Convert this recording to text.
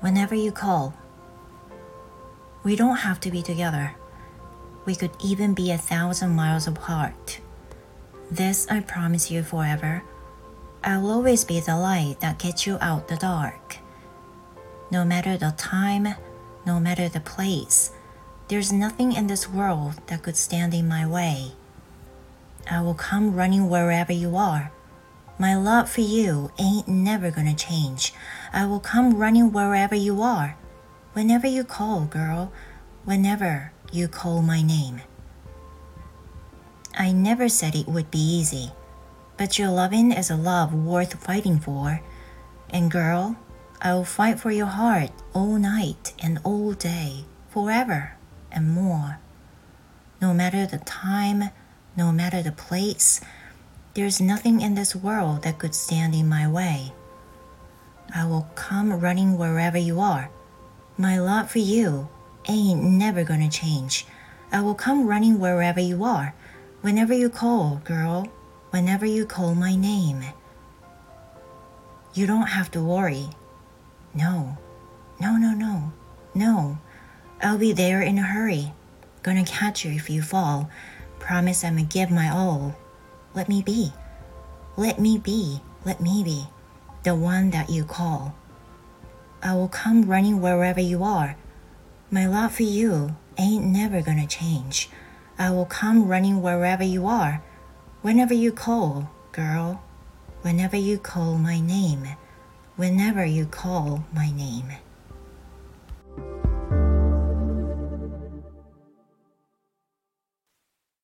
whenever you call. We don't have to be together. We could even be a thousand miles apart. This I promise you forever. I'll always be the light that gets you out the dark. No matter the time, no matter the place, there's nothing in this world that could stand in my way. I will come running wherever you are. My love for you ain't never gonna change. I will come running wherever you are. Whenever you call, girl, whenever you call my name. I never said it would be easy, but your loving is a love worth fighting for. And girl, I'll fight for your heart all night and all day, forever and more. No matter the time, no matter the place, there's nothing in this world that could stand in my way. I will come running wherever you are. My love for you ain't never gonna change. I will come running wherever you are. Whenever you call, girl, whenever you call my name. You don't have to worry. No, no, no, no, no. I'll be there in a hurry. Gonna catch you if you fall. Promise I'ma give my all. Let me be. Let me be. Let me be. The one that you call. I will come running wherever you are. My love for you ain't never gonna change. I will come running wherever you are. Whenever you call, girl. Whenever you call my name. Whenever you call my name.